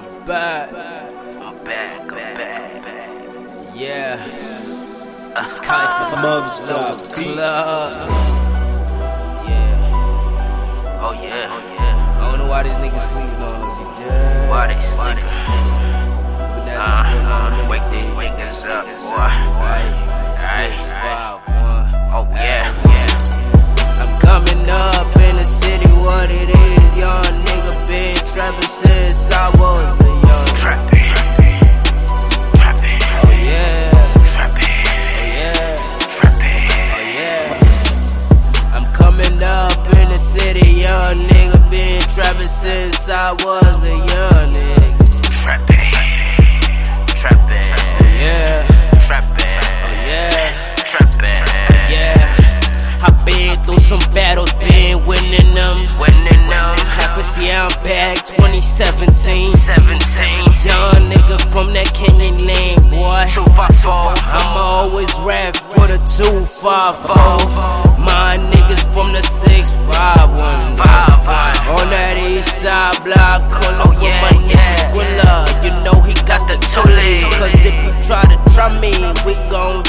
I'm back. I'm back, I'm back. Yeah. It's Káiphás got beat. Club. Yeah. Oh yeah, oh yeah. I don't know why these niggas sleeping on us. You dead? Why they sleeping? I was a young nigga. Trapping, trapping, oh, Yeah, trapping, oh yeah, trapping, yeah. I been through some battles, been winning them. Winning them, see I'm back, 2017. 17, Young nigga from that Kenyan lane, boy. 254, I'ma always rap for the 254. My niggas from the 651. 5, On that east side block, corner Oh, with yeah, my yeah. Squilla. You know he got the toolie. Cause if you try to try me, we gon'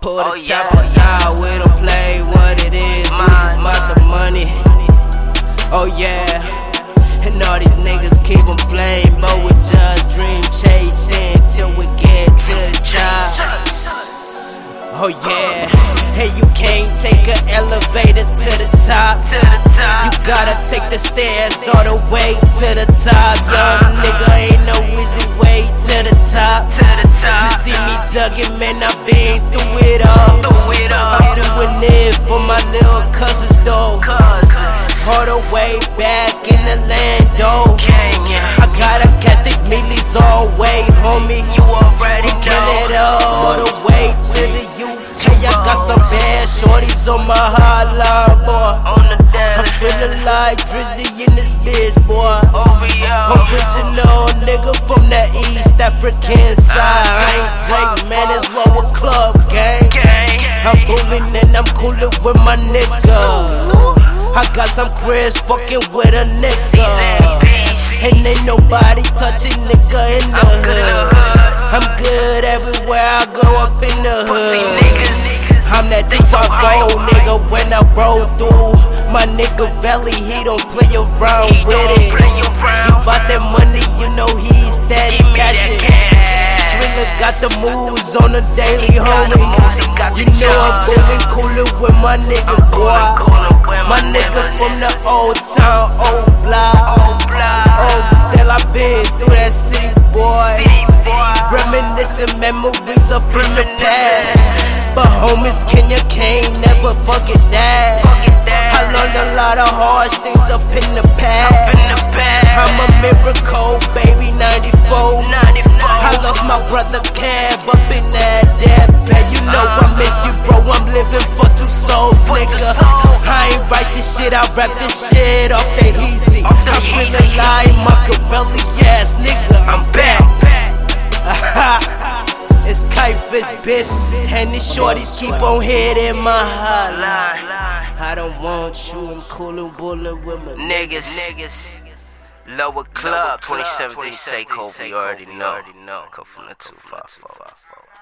pull the Oh, yeah, choppers out. We don't play what it is. We just about the money. Oh yeah. And all these niggas keep on playing, but we just dream chasing till we get to the top. Oh yeah. Hey, you can't take an elevator to the top. to the top. You gotta take the stairs all the way to the top. Young uh-huh. nigga ain't no easy way to the top. to the You see me jugging, man, I've been through it all. Throw it I'm doing it for my little cousins though. All the way back in the land though. I gotta catch these millies all way, homie. you shorties on my hotline, boy. On the I'm feeling like Drizzy in this bitch, boy. OVO. Original nigga from the East African side. I ain't Drake, man, it's lower club gang. I'm bullying and I'm coolin' with my niggas. I got some Chris fucking with a nigga. I'm that so 254 nigga when I roll through. My nigga Valley, he don't play around He with don't it. play He around. bought that money, you know he's steady that cashing. cash. Skrilla got the moves on the daily, got the moves, he homie. You know I'm jobs. cooler with my niggas, I'm boy. coolin', coolin' My niggas. from the old town, old block. Oh. Oh, I been through that city, boy. City boy. Reminiscing memories Homies, Kenya can't never forget that. I learned a lot of harsh things up in the past. in the bag. I'm a miracle, baby, 94. 94. I lost my brother Cab up in that deathbed. You know I miss you, bro. I'm living for two souls, nigga. I ain't write this shit, I rap this shit off the easy. I'm feeling like Machiavelli ass nigga. Kaifish, bitch. And these shorties keep on hitting my hotline. Line. I don't want you, I'm coolin' bullin' with my Niggas, niggas. Lower Club 2017 Say Seiko, you already know. Come from the 254.